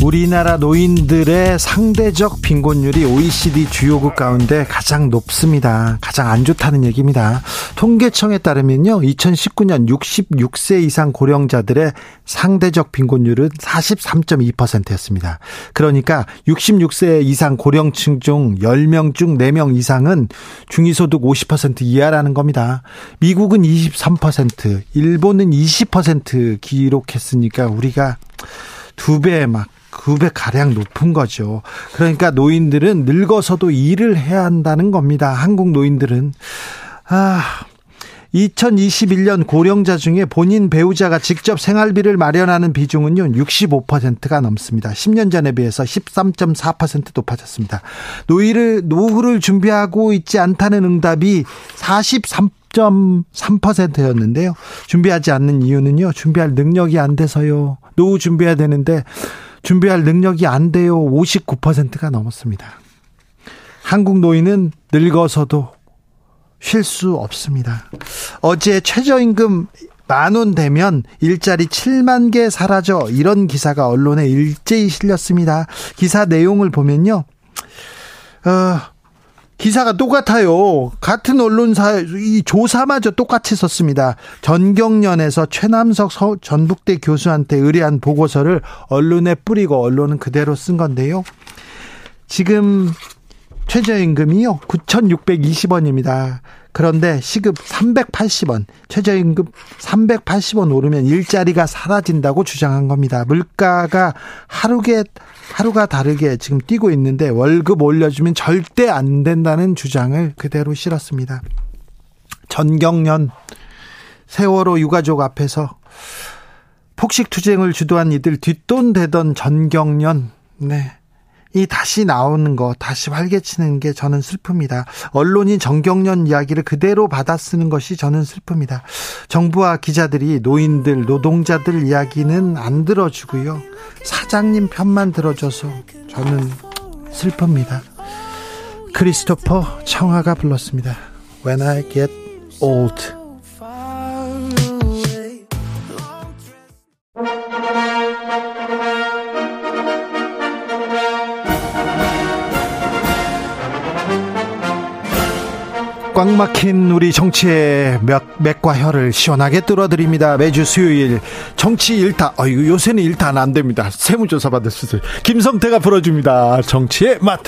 우리나라 노인들의 상대적 빈곤율이 OECD 주요국 가운데 가장 높습니다. 가장 안 좋다는 얘기입니다. 통계청에 따르면요. 2019년 66세 이상 고령자들의 상대적 빈곤율은 43.2%였습니다. 그러니까 66세 이상 고령층 중 10명 중 4명 이상은 중위소득 50% 이하라는 겁니다. 미국은 23%, 일본은 20% 기록했으니까 우리가 두 배 막, 9배 가량 높은 거죠. 그러니까 노인들은 늙어서도 일을 해야 한다는 겁니다. 한국 노인들은. 아, 2021년 고령자 중에 본인 배우자가 직접 생활비를 마련하는 비중은요, 65%가 넘습니다. 10년 전에 비해서 13.4% 높아졌습니다. 노후를, 노후를 준비하고 있지 않다는 응답이 43 10.3%였는데요. 준비하지 않는 이유는요. 준비할 능력이 안 돼서요. 노후 준비해야 되는데 준비할 능력이 안 돼요. 59%가 넘었습니다. 한국 노인은 늙어서도 쉴 수 없습니다. 어제 최저임금 만원 되면 일자리 7만 개 사라져 이런 기사가 언론에 일제히 실렸습니다. 기사 내용을 보면요. 어, 기사가 똑같아요. 같은 언론사 이 조사마저 똑같이 썼습니다. 전경련에서 최남석 전북대 교수한테 의뢰한 보고서를 언론에 뿌리고 언론은 그대로 쓴 건데요. 지금 최저임금이요. 9,620원입니다. 그런데 시급 380원, 최저임금 380원 오르면 일자리가 사라진다고 주장한 겁니다. 물가가 하루게 하루가 다르게 지금 뛰고 있는데 월급 올려주면 절대 안 된다는 주장을 그대로 실었습니다. 전경련 세월호 유가족 앞에서 폭식 투쟁을 주도한 이들 뒷돈 대던 전경련 네. 이 다시 나오는 거, 다시 활개치는 게 저는 슬픕니다. 언론이 정경련 이야기를 그대로 받아 쓰는 것이 저는 슬픕니다. 정부와 기자들이 노인들, 노동자들 이야기는 안 들어주고요. 사장님 편만 들어줘서 저는 슬픕니다. 크리스토퍼 청아가 불렀습니다. When I get old. 꽉 막힌 우리 정치의 맥, 맥과 혀를 시원하게 뚫어드립니다. 매주 수요일 정치 일타, 어이구 요새는 일타는 안 됩니다. 세무조사 받을 수도 김성태가 풀어줍니다. 정치의 맛.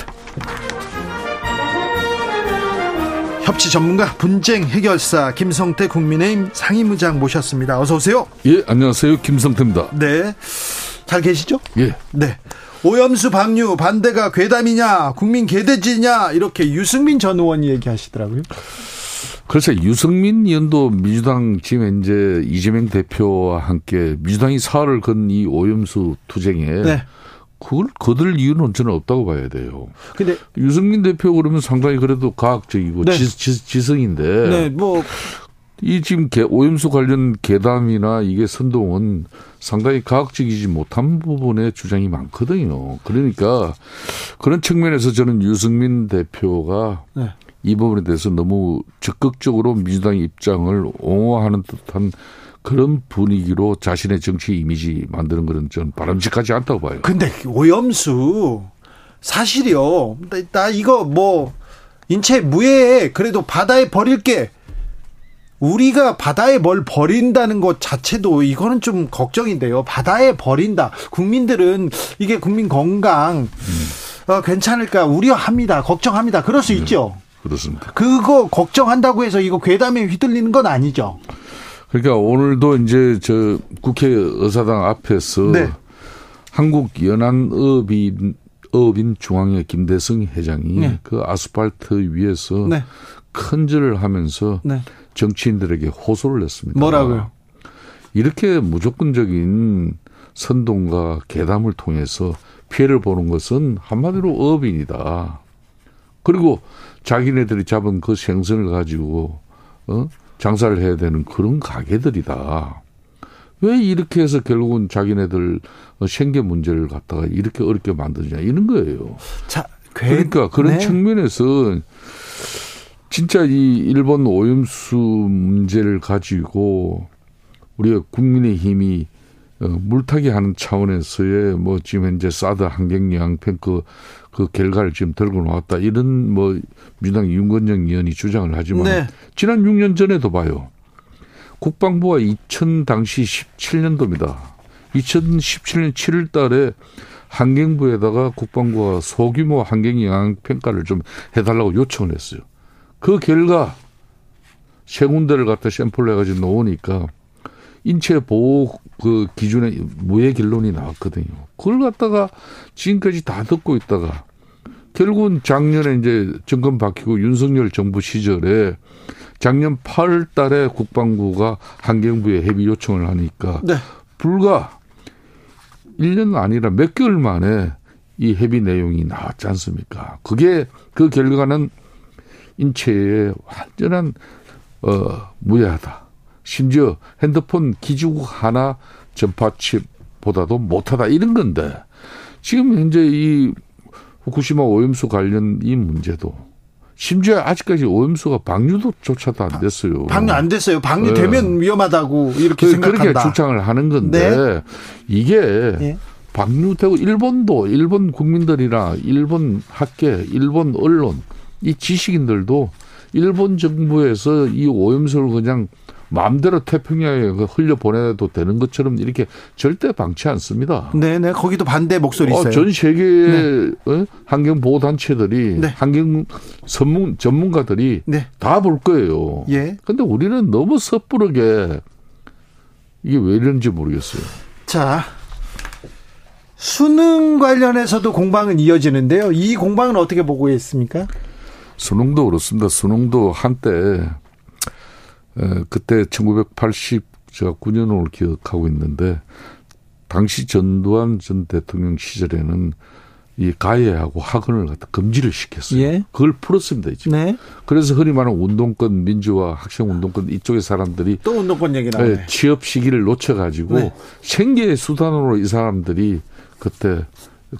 협치 전문가 분쟁 해결사 김성태 국민의힘 상임의장 모셨습니다. 어서 오세요. 예, 안녕하세요. 김성태입니다. 네. 잘 계시죠? 예. 네. 오염수 방류 반대가 괴담이냐 국민 개돼지냐 이렇게 유승민 전 의원이 얘기하시더라고요. 글쎄 유승민 의원도 민주당 지금 이제 이재명 대표와 함께 민주당이 사활을 건 이 오염수 투쟁에 네. 그걸 거들 이유는 저는 없다고 봐야 돼요. 근데 유승민 대표 그러면 상당히 그래도 과학적이고 네. 지, 성인데 네, 뭐. 이 지금 개, 오염수 관련 계담이나 이게 선동은 상당히 과학적이지 못한 부분에 주장이 많거든요. 그러니까 그런 측면에서 저는 유승민 대표가 네. 이 부분에 대해서 너무 적극적으로 민주당의 입장을 옹호하는 듯한 그런 분위기로 자신의 정치 이미지 만드는 것은 좀 바람직하지 않다고 봐요. 근데 오염수 사실이요. 나 이거 뭐 인체 무해에 그래도 바다에 버릴게 우리가 바다에 뭘 버린다는 것 자체도 이거는 좀 걱정인데요. 바다에 버린다. 국민들은 이게 국민 건강 음. 어, 괜찮을까 우려합니다. 걱정합니다. 그럴 수 네, 있죠. 그렇습니다. 그거 걱정한다고 해서 이거 괴담에 휘둘리는 건 아니죠. 그러니까 오늘도 이제 저 국회 의사당 앞에서 네. 한국 연안업인 업인 중앙회 김대성 회장이 네. 그 아스팔트 위에서 네. 큰절을 하면서 네. 정치인들에게 호소를 했습니다. 뭐라고요? 이렇게 무조건적인 선동과 계담을 통해서 피해를 보는 것은 한마디로 어업인이다. 그리고 자기네들이 잡은 그 생선을 가지고 어? 장사를 해야 되는 그런 가게들이다. 왜 이렇게 해서 결국은 자기네들 생계 문제를 갖다가 이렇게 어렵게 만드냐 이런 거예요. 자, 괴... 그러니까 그런 네. 측면에서 진짜 이 일본 오염수 문제를 가지고 우리가 국민의힘이 어, 물타기 하는 차원에서의 뭐 지금 현재 사드 환경영향 평그 그 결과를 지금 들고 나왔다 이런 뭐 민주당 윤건영 의원이 주장을 하지만 네. 지난 6년 전에도 봐요. 국방부가 2000 당시 17년도입니다. 2017년 7월 달에 환경부에다가 국방부가 소규모 영향 평가를 좀 해달라고 요청을 했어요. 그 결과 세 군데를 갖다 샘플을 해가지고 놓으니까 인체 보호 그 기준에 무해 결론이 나왔거든요. 그걸 갖다가 지금까지 다 듣고 있다가 결국은 작년에 이제 정권 바뀌고 윤석열 정부 시절에 작년 8월 달에 국방부가 환경부에 협의 요청을 하니까 네. 불과 1년 아니라 몇 개월 만에 이 협의 내용이 나왔지 않습니까? 그게 그 결과는 인체에 완전한 어 무해하다. 심지어 핸드폰 기지국 하나 전파칩보다도 못하다 이런 건데 지금 현재 이 후쿠시마 오염수 관련 이 문제도 심지어 아직까지 오염수가 방류도조차도 안 됐어요. 방류 안 됐어요. 방류되면 네. 위험하다고 이렇게 그, 생각한다. 그렇게 주장을 하는 건데 네. 이게 네. 방류되고 일본도 일본 국민들이나 일본 학계, 일본 언론 이 지식인들도 일본 정부에서 이 오염수를 그냥 마음대로 태평양에 그 흘려 보내도 되는 것처럼 이렇게 절대 방치 않습니다. 네, 네. 거기도 반대 목소리 어, 있어요. 어, 전 세계의 네. 어? 환경 보호 단체들이 네. 환경 전문 전문가들이 네. 다볼 거예요. 예. 근데 우리는 너무 섣부르게 이게 왜 이런지 모르겠어요. 자, 수능 관련해서도 공방은 이어지는데요. 이 공방은 어떻게 보고 있습니까? 수능도 그렇습니다. 수능도 한때 그때 1980 제가 9년을 기억하고 있는데 당시 전두환 전 대통령 시절에는 이 가해하고 학원을 갖다 금지를 시켰어요. 예. 그걸 풀었습니다, 이제. 네. 그래서 흔히 말하는 운동권 민주화, 학생 운동권 이쪽의 사람들이 또 운동권 얘기 나오네. 예, 취업 시기를 놓쳐 가지고 네. 생계의 수단으로 이 사람들이 그때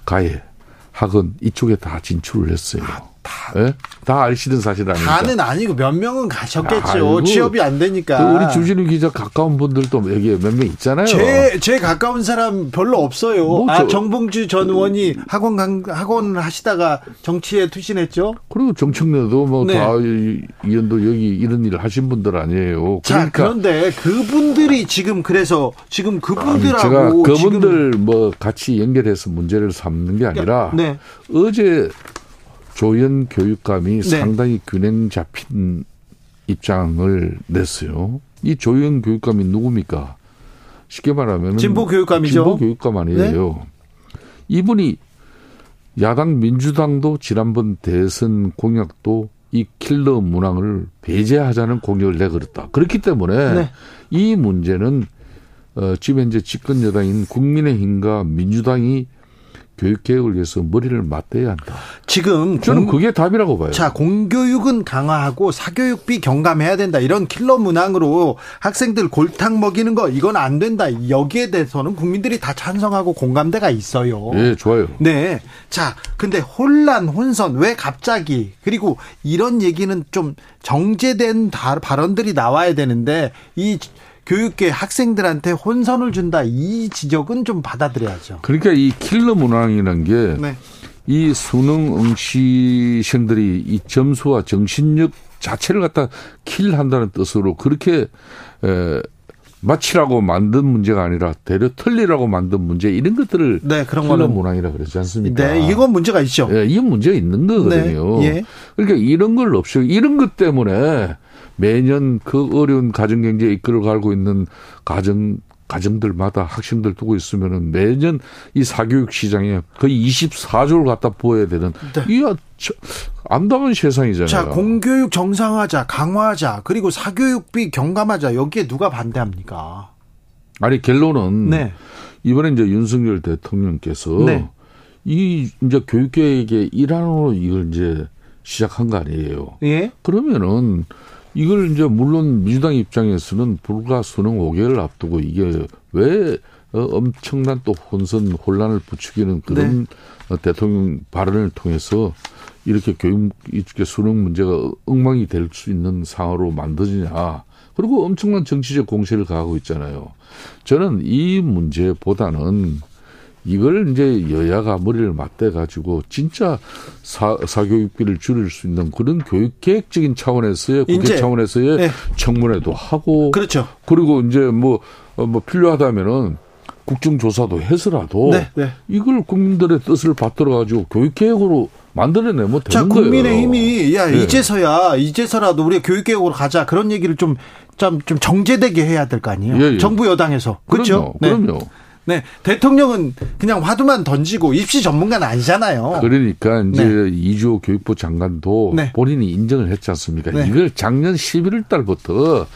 가해, 학원 이쪽에 다 진출을 했어요. 아, 다, 네? 다 아시는 사실 아닙니까? 다는 아니고 몇 명은 가셨겠죠. 아이고, 취업이 안 되니까. 그 우리 주진우 기자 가까운 분들도 여기 몇 명 있잖아요. 제, 제 가까운 사람 별로 없어요. 뭐 아, 정봉주 전 의원이 학원 강, 학원 하시다가 정치에 투신했죠. 그리고 정청래도 뭐다 네. 이현도 여기 이런 일을 하신 분들 아니에요. 그러니까. 자, 그런데 그분들이 지금 그래서 지금 그분들하고 아니, 제가 그분들 뭐 같이 연결해서 문제를 삼는 게 아니라 네. 어제 조연 교육감이 네. 상당히 균형 잡힌 입장을 냈어요. 이 조연 교육감이 누굽니까? 쉽게 말하면 진보 교육감이죠. 진보 교육감 아니에요. 네? 이분이 야당 민주당도 지난번 대선 공약도 이 킬러 문항을 배제하자는 공약을 내걸었다. 그렇기 때문에 네. 이 문제는 어, 지금 현재 집권 여당인 국민의힘과 민주당이 교육 개혁을 위해서 머리를 맞대야 한다. 지금 저는 공, 그게 답이라고 봐요. 자, 공교육은 강화하고 사교육비 경감해야 된다. 이런 킬러 문항으로 학생들 골탕 먹이는 거 이건 안 된다. 여기에 대해서는 국민들이 다 찬성하고 공감대가 있어요. 네, 좋아요. 네. 자, 근데 혼란, 혼선 왜 갑자기 그리고 이런 얘기는 좀 정제된 발언들이 나와야 되는데 이 교육계 학생들한테 혼선을 준다 이 지적은 좀 받아들여야죠. 그러니까 이 킬러 문항이라는 게이 네. 수능 응시생들이 이 점수와 정신력 자체를 갖다 킬한다는 뜻으로 그렇게 에, 마치라고 만든 문제가 아니라 대려 틀리라고 만든 문제 이런 것들을 네, 그런 킬러 문항이라 그러지 않습니까? 네, 이건 문제가 있죠. 예, 이건 문제가 있는 거거든요. 네, 예. 그러니까 이런 걸 없이 이런 것 때문에 매년 그 어려운 가정 경제에 이끌어 가고 있는 가정 가정들마다 학생들 두고 있으면은 매년 이 사교육 시장에 거의 24조를 갖다 부어야 되는 네. 이야 안담한 세상이잖아요. 자, 공교육 정상화자, 강화하자, 그리고 사교육비 경감하자 여기에 누가 반대합니까? 아니 결론은 네. 이번에 이제 윤석열 대통령께서 네. 이 이제 교육계획의 일환으로 이걸 이제 시작한 거 아니에요. 예. 그러면은 이걸 이제 물론 민주당 입장에서는 불과 수능 5개월 앞두고 이게 왜 어, 엄청난 또 혼선 혼란을 부추기는 그런 네. 대통령 발언을 통해서 이렇게 교육 이렇게 수능 문제가 엉망이 될 수 있는 상황으로 만들어지냐. 그리고 엄청난 정치적 공세를 가하고 있잖아요. 저는 이 문제보다는 이걸 이제 여야가 머리를 맞대 가지고 진짜 사, 사교육비를 줄일 수 있는 그런 교육 계획적인 차원에서의 국회 차원에서의 네. 청문회도 하고 그렇죠. 그리고 이제 뭐뭐 어, 뭐 필요하다면은 국정조사도 해서라도 네, 네. 이걸 국민들의 뜻을 받들어 가지고 교육 계획으로 만들어내면 되는 자, 국민의힘이 야 네. 이제서야 이제서라도 우리가 교육 계획으로 가자 그런 얘기를 좀좀 좀 정제되게 해야 될 거 아니에요. 예, 예. 정부 여당에서 그렇죠. 그럼요. 그럼요. 네. 대통령은 그냥 화두만 던지고 입시 전문가는 아니잖아요. 그러니까 이제 네. 이주호 교육부 장관도 네. 본인이 인정을 했지 않습니까? 네. 이걸 작년 11월 달부터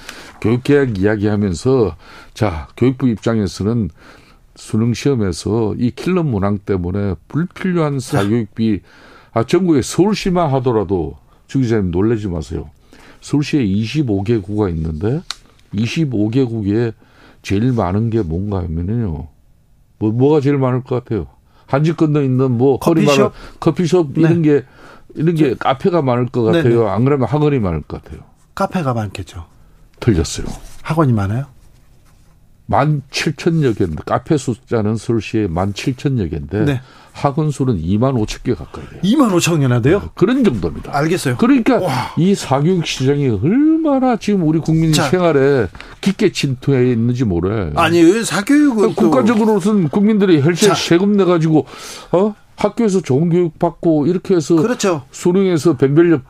교육개혁 이야기하면서 자, 교육부 입장에서는 수능 시험에서 이 킬러 문항 때문에 불필요한 사교육비 아 전국에 서울시만 하더라도 주 기자님 놀라지 마세요. 서울시에 25개구가 있는데 25개국에 제일 많은 게 뭔가 하면은요. 뭐 뭐가 제일 많을 것 같아요? 한지 건너 있는 뭐 커피숍, 커피숍 네. 이런 게 이런 게 카페가 많을 것 같아요. 네네. 안 그러면 학원이 많을 것 같아요. 카페가 많겠죠. 틀렸어요. 학원이 많아요? 만 칠천 여 개인데 카페 숫자는 서울시에 만 칠천 여 개인데 네. 학원 수는 2만 5천 개 가까이 돼요. 2만 5천 개나 돼요? 네, 그런 정도입니다. 알겠어요. 그러니까 와. 이 사교육 시장이 얼마나 지금 우리 국민 자. 생활에 깊게 침투해 있는지 몰라요. 아니 사교육은 국가적으로는 국민들이 혈세 세금 내 가지고 어 학교에서 좋은 교육 받고 이렇게 해서 그렇죠. 수능에서 변별력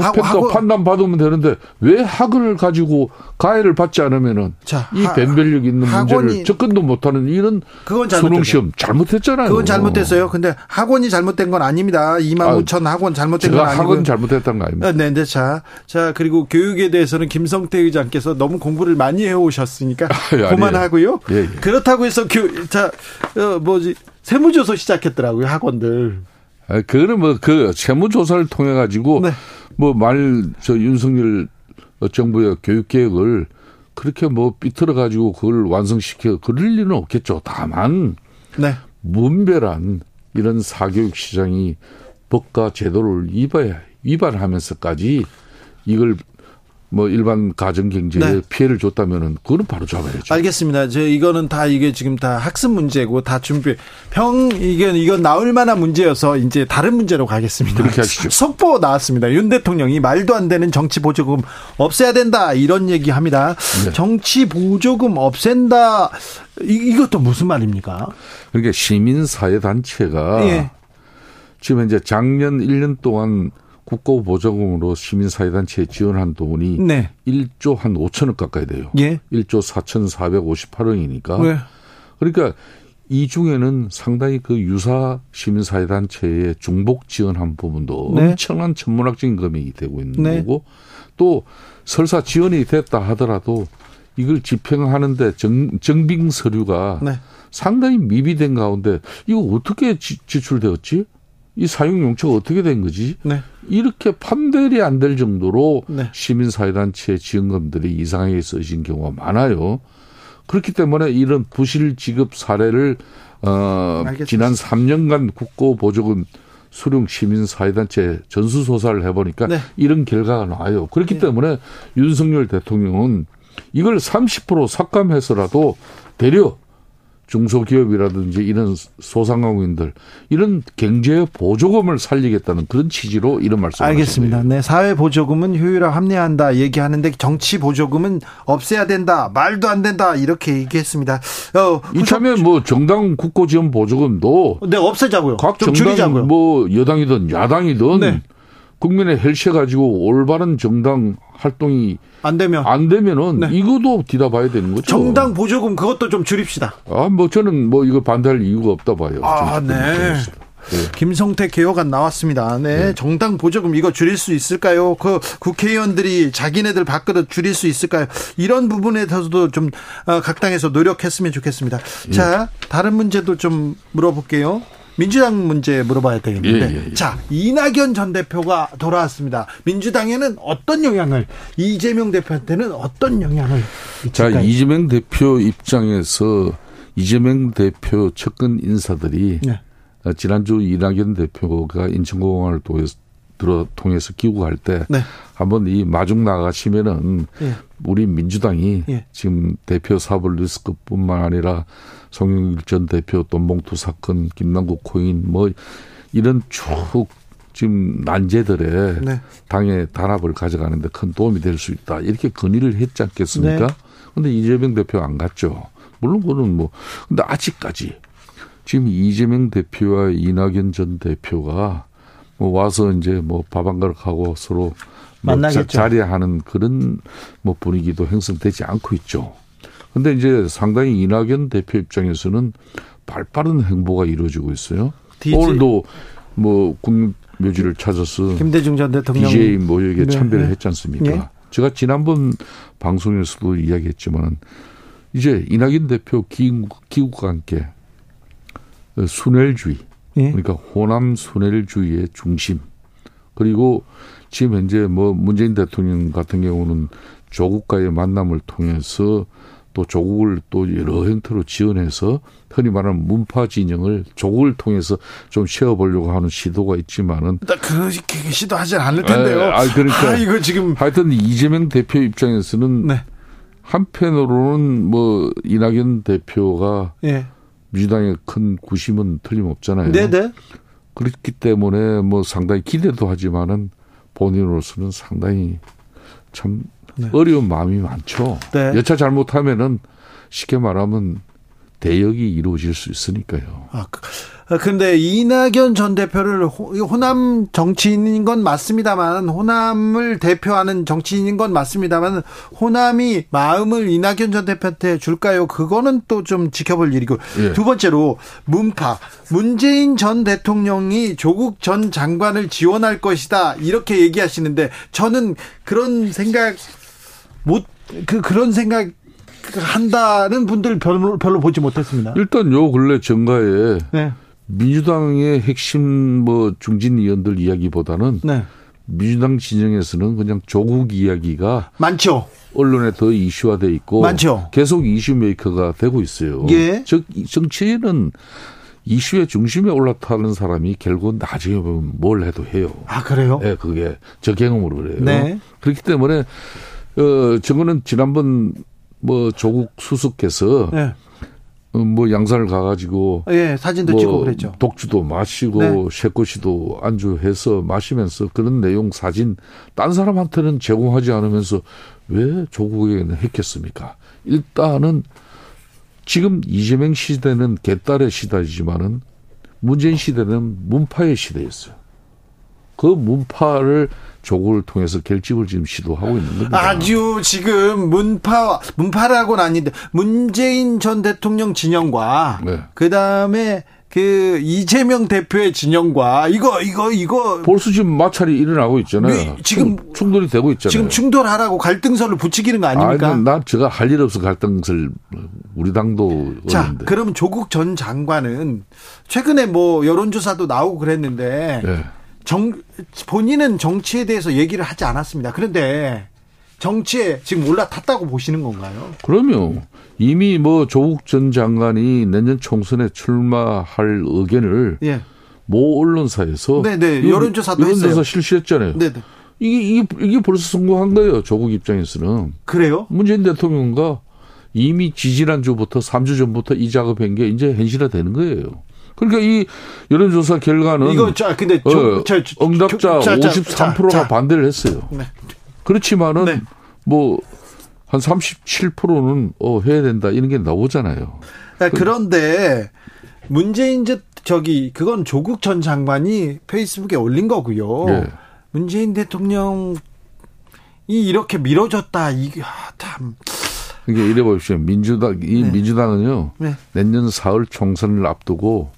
평가 판단 받으면 되는데 왜 학원을 가지고 가해를 받지 않으면은 자, 이 변별력 있는 문제를 접근도 못하는 이런 그건 수능 시험 잘못했잖아요. 그건 잘못됐어요. 근데 학원이 잘못된 건 아닙니다. 2만 아, 5천 학원 잘못된 건 아니고 학원 잘못했던 거 아닙니까? 네, 네, 자, 자 그리고 교육에 대해서는 김성태 의장께서 너무 공부를 많이 해오셨으니까 아, 그만하고요. 예, 예. 그렇다고 해서 교, 자, 어, 뭐지 세무조사 시작했더라고요 학원들. 아, 그거는 뭐 그 세무조사를 통해 가지고. 네. 뭐말 저 윤석열 정부의 교육 계획을 그렇게 뭐 삐뚤어 가지고 그걸 완성시켜 그럴 리는 없겠죠. 다만 네. 문별한 이런 사교육 시장이 법과 제도를 위반 위반하면서까지 이걸 뭐 일반 가정 경제에 네. 피해를 줬다면은 그거는 바로 잡아야죠. 알겠습니다. 제 이거는 다 이게 지금 다 학습 문제고 다 준비 평 이게 이건 나올 만한 문제여서 이제 다른 문제로 가겠습니다. 그렇게 하시죠. 속보 나왔습니다. 윤 대통령이 말도 안 되는 정치 보조금 없애야 된다 이런 얘기합니다. 네. 정치 보조금 없앤다 이, 이것도 무슨 말입니까? 그러니까 시민 사회 단체가 예. 지금 이제 작년 1년 동안 국고 보조금으로 시민사회단체에 지원한 돈이 네. 1조 한 5천억 가까이 돼요. 예. 1조 4,458억이니까. 네. 그러니까 이 중에는 상당히 그 유사 시민사회단체에 중복 지원한 부분도 네. 엄청난 천문학적인 금액이 되고 있는 네. 거고 또 설사 지원이 됐다 하더라도 이걸 집행하는데 정, 정빙 서류가 네. 상당히 미비된 가운데 이거 어떻게 지, 지출되었지? 이 사용 용처가 어떻게 된 거지? 네. 이렇게 판별이 안 될 정도로 네. 시민사회단체 지원금들이 이상하게 써진 경우가 많아요. 그렇기 때문에 이런 부실 지급 사례를 어 알겠습니다. 지난 3년간 국고 보조금 수령 시민사회단체 전수조사를 해보니까 네. 이런 결과가 나와요. 그렇기 네. 때문에 윤석열 대통령은 이걸 30% 삭감해서라도 되려 중소기업이라든지 이런 소상공인들 이런 경제 보조금을 살리겠다는 그런 취지로 이런 말씀을 알겠습니다. 네, 사회 보조금은 효율화 합리화한다 얘기하는데 정치 보조금은 없애야 된다. 말도 안 된다. 이렇게 얘기했습니다. 어, 이참에 뭐 정당 국고 지원 보조금도 네, 없애자고요. 각 정당 줄이자고요. 뭐 여당이든 야당이든 네. 국민의 헬세 가지고 올바른 정당 활동이 안 되면 안 되면은 네. 이것도 뒤다봐야 되는 거죠. 정당 보조금 그것도 좀 줄입시다. 아, 뭐 저는 뭐 이거 반대할 이유가 없다 봐요. 아, 네. 네. 김성태 개혁안 나왔습니다. 네. 네. 정당 보조금 이거 줄일 수 있을까요? 그 국회의원들이 자기네들 밖으로 줄일 수 있을까요? 이런 부분에 대해서도 좀각 어, 당에서 노력했으면 좋겠습니다. 자, 다른 문제도 좀 물어볼게요. 민주당 문제 물어봐야 되겠는데. 예, 예, 예. 자, 이낙연 전 대표가 돌아왔습니다. 민주당에는 어떤 영향을 이재명 대표한테는 어떤 영향을 미칠까요? 자, 이재명 대표 입장에서 이재명 대표 측근 인사들이 네. 지난주 이낙연 대표가 인천공항을 통해서 들어 통해서 기구할 때 네. 한번 이 마중 나가시면은 예. 우리 민주당이 예. 지금 대표 사법 리스크뿐만 아니라 송영길 전 대표 돈봉투 사건, 김남국 코인 뭐 이런 쭉 지금 난제들의 네. 당의 단합을 가져가는데 큰 도움이 될 수 있다 이렇게 건의를 했지 않겠습니까? 네. 근데 이재명 대표 안 갔죠. 물론 그거는 뭐 근데 아직까지 지금 이재명 대표와 이낙연 전 대표가 뭐 와서 이제 뭐 밥 한 그릇 하고 서로 뭐 만나겠죠. 자리하는 그런 뭐 분위기도 형성되지 않고 있죠. 근데 이제 상당히 이낙연 대표 입장에서는 발빠른 행보가 이루어지고 있어요. DJ. 오늘도 뭐 국묘지를 찾아서 김대중 전 대통령 DJ 모욕에 네. 참배를 했지 않습니까? 네. 제가 지난번 방송에서도 이야기했지만 이제 이낙연 대표 기국, 기국과 함께 순혈주의 예. 그러니까 호남 순혈주의의 중심 그리고 지금 현재 뭐 문재인 대통령 같은 경우는 조국과의 만남을 통해서 또 조국을 또 여러 형태로 지원해서 흔히 말하는 문파 진영을 조국을 통해서 좀 세워보려고 하는 시도가 있지만은 그렇게 시도하진 않을 텐데요. 아, 아 그러니까 아, 이거 지금 하여튼 이재명 대표 입장에서는 네. 한편으로는 뭐 이낙연 대표가 예. 민주당의 큰 구심은 틀림없잖아요. 네네. 그렇기 때문에 뭐 상당히 기대도 하지만은 본인으로서는 상당히 참 네. 어려운 마음이 많죠. 네. 여차 잘못하면은 쉽게 말하면 대역이 이루어질 수 있으니까요. 아, 그, 아, 근데 이낙연 전 대표를 호남 정치인인 건 맞습니다만 호남을 대표하는 정치인인 건 맞습니다만 호남이 마음을 이낙연 전 대표한테 줄까요? 그거는 또 좀 지켜볼 일이고 예. 두 번째로 문파 문재인 전 대통령이 조국 전 장관을 지원할 것이다 이렇게 얘기하시는데 저는 그런 생각 못 그 그런 생각 한다는 분들 별로 별로 보지 못했습니다. 일단 요 근래 정가에 네. 민주당의 핵심 뭐 중진 의원들 이야기보다는 네. 민주당 진영에서는 그냥 조국 이야기가 많죠. 언론에 더 이슈화돼 있고 많죠. 계속 이슈 메이커가 되고 있어요. 예. 즉 정치인은 이슈의 중심에 올라타는 사람이 결국 나중에 보면 뭘 해도 해요. 아 그래요? 네, 그게 저 경험으로 그래요. 네. 그렇기 때문에 어 저거는 지난번 뭐 조국 수석께서 네. 어, 뭐 양산을 가가지고 예 사진도 뭐 찍고 그랬죠. 독주도 마시고 네. 쉐코시도 안주해서 마시면서 그런 내용 사진 딴 사람한테는 제공하지 않으면서 왜 조국에게는 했겠습니까? 일단은 지금 이재명 시대는 개딸의 시대이지만은 문재인 시대는 문파의 시대였어요. 그 문파를 조국을 통해서 결집을 지금 시도하고 있는 겁니다. 아주 지금 문파 문파라고는 아닌데 문재인 전 대통령 진영과 네. 그 다음에 그 이재명 대표의 진영과 이거 이거 이거 벌써 지금 마찰이 일어나고 있잖아요. 지금 충돌이 되고 있잖아요. 지금 충돌하라고 갈등설을 붙이기는 거 아닙니까? 아니, 난 제가 할 일 없어 갈등설 우리 당도 자, 어는데. 그럼 조국 전 장관은 최근에 뭐 여론조사도 나오고 그랬는데 네. 정, 본인은 정치에 대해서 얘기를 하지 않았습니다. 그런데 정치에 지금 올라탔다고 보시는 건가요? 그럼요. 이미 뭐 조국 전 장관이 내년 총선에 출마할 의견을 예. 모 언론사에서 네네 여론조사도 여론조사 했어요. 실시했잖아요. 네네. 이게, 이게 이게 벌써 성공한 거예요. 조국 입장에서는. 그래요? 문재인 대통령과 이미 지지난 주부터 3주 전부터 이 작업한 게 이제 현실화 되는 거예요. 그러니까 이 여론조사 결과는 이거 자 근데 저, 어, 저, 저, 응답자 자, 53%가 자, 반대를 했어요. 네. 그렇지만은 네. 뭐한 37%는 어 해야 된다 이런 게 나오잖아요. 네, 그런데 문재인 저기 그건 조국 전 장관이 페이스북에 올린 거고요. 네. 문재인 대통령이 이렇게 미뤄졌다 이게 아, 참 이게 이래 보십시오. 민주당 이 네. 민주당은요. 네. 내년 4월 총선을 앞두고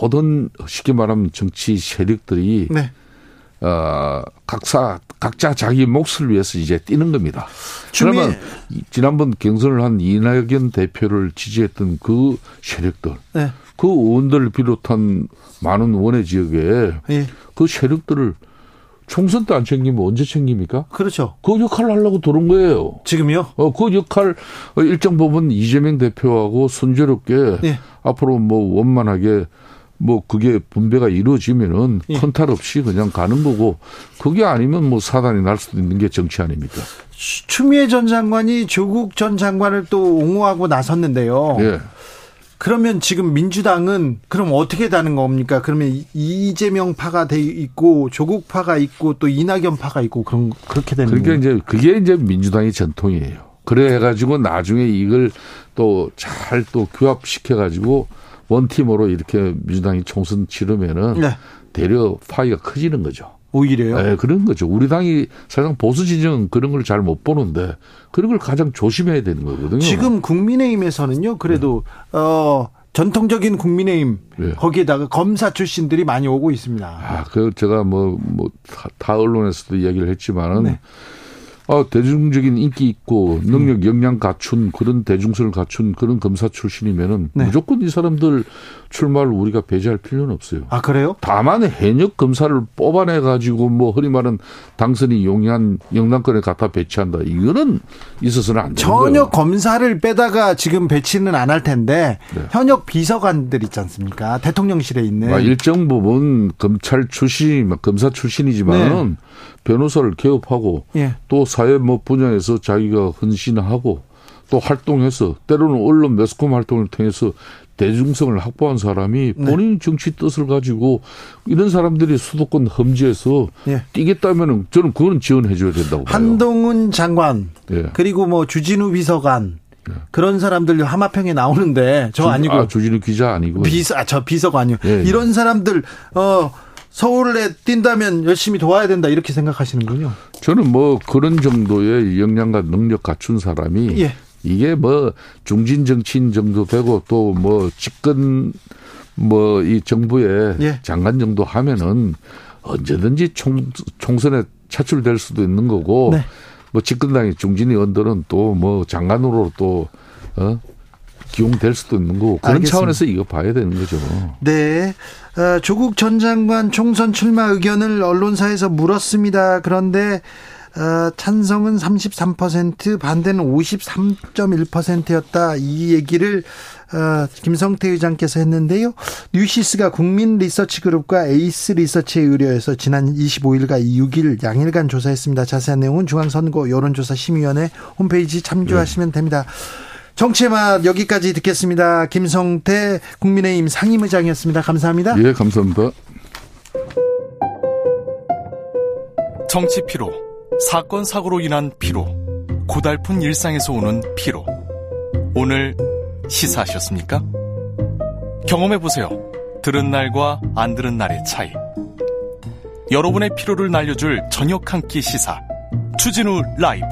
모든 쉽게 말하면 정치 세력들이 네. 어, 각사 각자 자기 몫을 위해서 이제 뛰는 겁니다. 그러면 지난번 경선을 한 이낙연 대표를 지지했던 그 세력들 네. 그 의원들을 비롯한 많은 원외 지역에 예. 그 세력들을 총선 때 안 챙기면 언제 챙깁니까? 그렇죠. 그 역할을 하려고 들어온 거예요. 지금요? 어, 그 역할 일정 부분 이재명 대표하고 순조롭게 예. 앞으로 뭐 원만하게 뭐 그게 분배가 이루어지면은 예. 큰탈 없이 그냥 가는 거고 그게 아니면 뭐 사단이 날 수도 있는 게 정치 아닙니까? 추미애 전 장관이 조국 전 장관을 또 옹호하고 나섰는데요. 예. 그러면 지금 민주당은 그럼 어떻게 다는 겁니까? 그러면 이재명 파가 돼 있고 조국 파가 있고 또 이낙연 파가 있고 그런 그렇게 되는 그러니까 이제 그게 이제 민주당의 전통이에요. 그래 가지고 나중에 이걸 또 잘또 또 규합시켜 가지고 원팀으로 이렇게 민주당이 총선 치르면은 네. 대려 파이가 커지는 거죠. 오히려요? 네, 그런 거죠. 우리 당이 사실상 보수 진영 그런 걸 잘 못 보는데 그런 걸 가장 조심해야 되는 거거든요. 지금 국민의힘에서는요, 그래도, 네. 어, 전통적인 국민의힘 네. 거기에다가 검사 출신들이 많이 오고 있습니다. 아, 그 제가 뭐 뭐다 다 언론에서도 이야기를 했지만은 네. 아, 대중적인 인기 있고 능력, 역량 갖춘 그런 대중성을 갖춘 그런 검사 출신이면은 네. 무조건 이 사람들 출마를 우리가 배제할 필요는 없어요. 아, 그래요? 다만 해역 검사를 뽑아내 가지고 뭐 흔히 말하는 당선이 용이한 영남권에 갖다 배치한다. 이거는 있어서는 안 되는 전혀 거예요. 검사를 빼다가 지금 배치는 안 할 텐데 네. 현역 비서관들 있지 않습니까? 대통령실에 있는 아, 일정 부분 검찰 출신, 검사 출신이지만은 네. 변호사를 개업하고 예. 또 사회 뭐 분야에서 자기가 헌신하고 또 활동해서 때로는 언론 매스컴 활동을 통해서 대중성을 확보한 사람이 네. 본인 정치 뜻을 가지고 이런 사람들이 수도권 험지에서 예. 뛰겠다면은 저는 그거는 지원해 줘야 된다고 봐요. 한동훈 장관 예. 그리고 뭐 주진우 비서관 예. 그런 사람들 하마평에 나오는데 저 주, 아니고 아, 주진우 기자 아니고 비서 아, 저. 예, 예. 이런 사람들 어 서울에 뛴다면 열심히 도와야 된다 이렇게 생각하시는군요. 저는 뭐 그런 정도의 역량과 능력 갖춘 사람이 예. 이게 뭐 중진 정치인 정도 되고 또 뭐 집권 뭐 이 정부의 예. 장관 정도 하면은 언제든지 총, 총선에 차출될 수도 있는 거고 네. 뭐 집권당의 중진 의원들은 또뭐 장관으로 또 어? 기용될 수도 있는 거고 그런 알겠습니다. 차원에서 이거 봐야 되는 거죠. 네. 어, 조국 전 장관 총선 출마 의견을 언론사에서 물었습니다. 그런데 어, 찬성은 33% 반대는 53.1%였다. 이 얘기를 어, 김성태 의장께서 했는데요. 뉴시스가 국민 리서치 그룹과 에이스 리서치에 의뢰해서 지난 25일과 6일 양일간 조사했습니다. 자세한 내용은 중앙선거 여론조사 심의위원회 홈페이지 참조하시면 됩니다. 정치의 맛 여기까지 듣겠습니다. 김성태 국민의힘 상임의장이었습니다. 감사합니다. 예, 감사합니다. 정치 피로, 사건 사고로 인한 피로, 고달픈 일상에서 오는 피로. 오늘 시사하셨습니까? 경험해 보세요. 들은 날과 안 들은 날의 차이. 여러분의 피로를 날려줄 저녁 한 끼 시사. 추진우 라이브.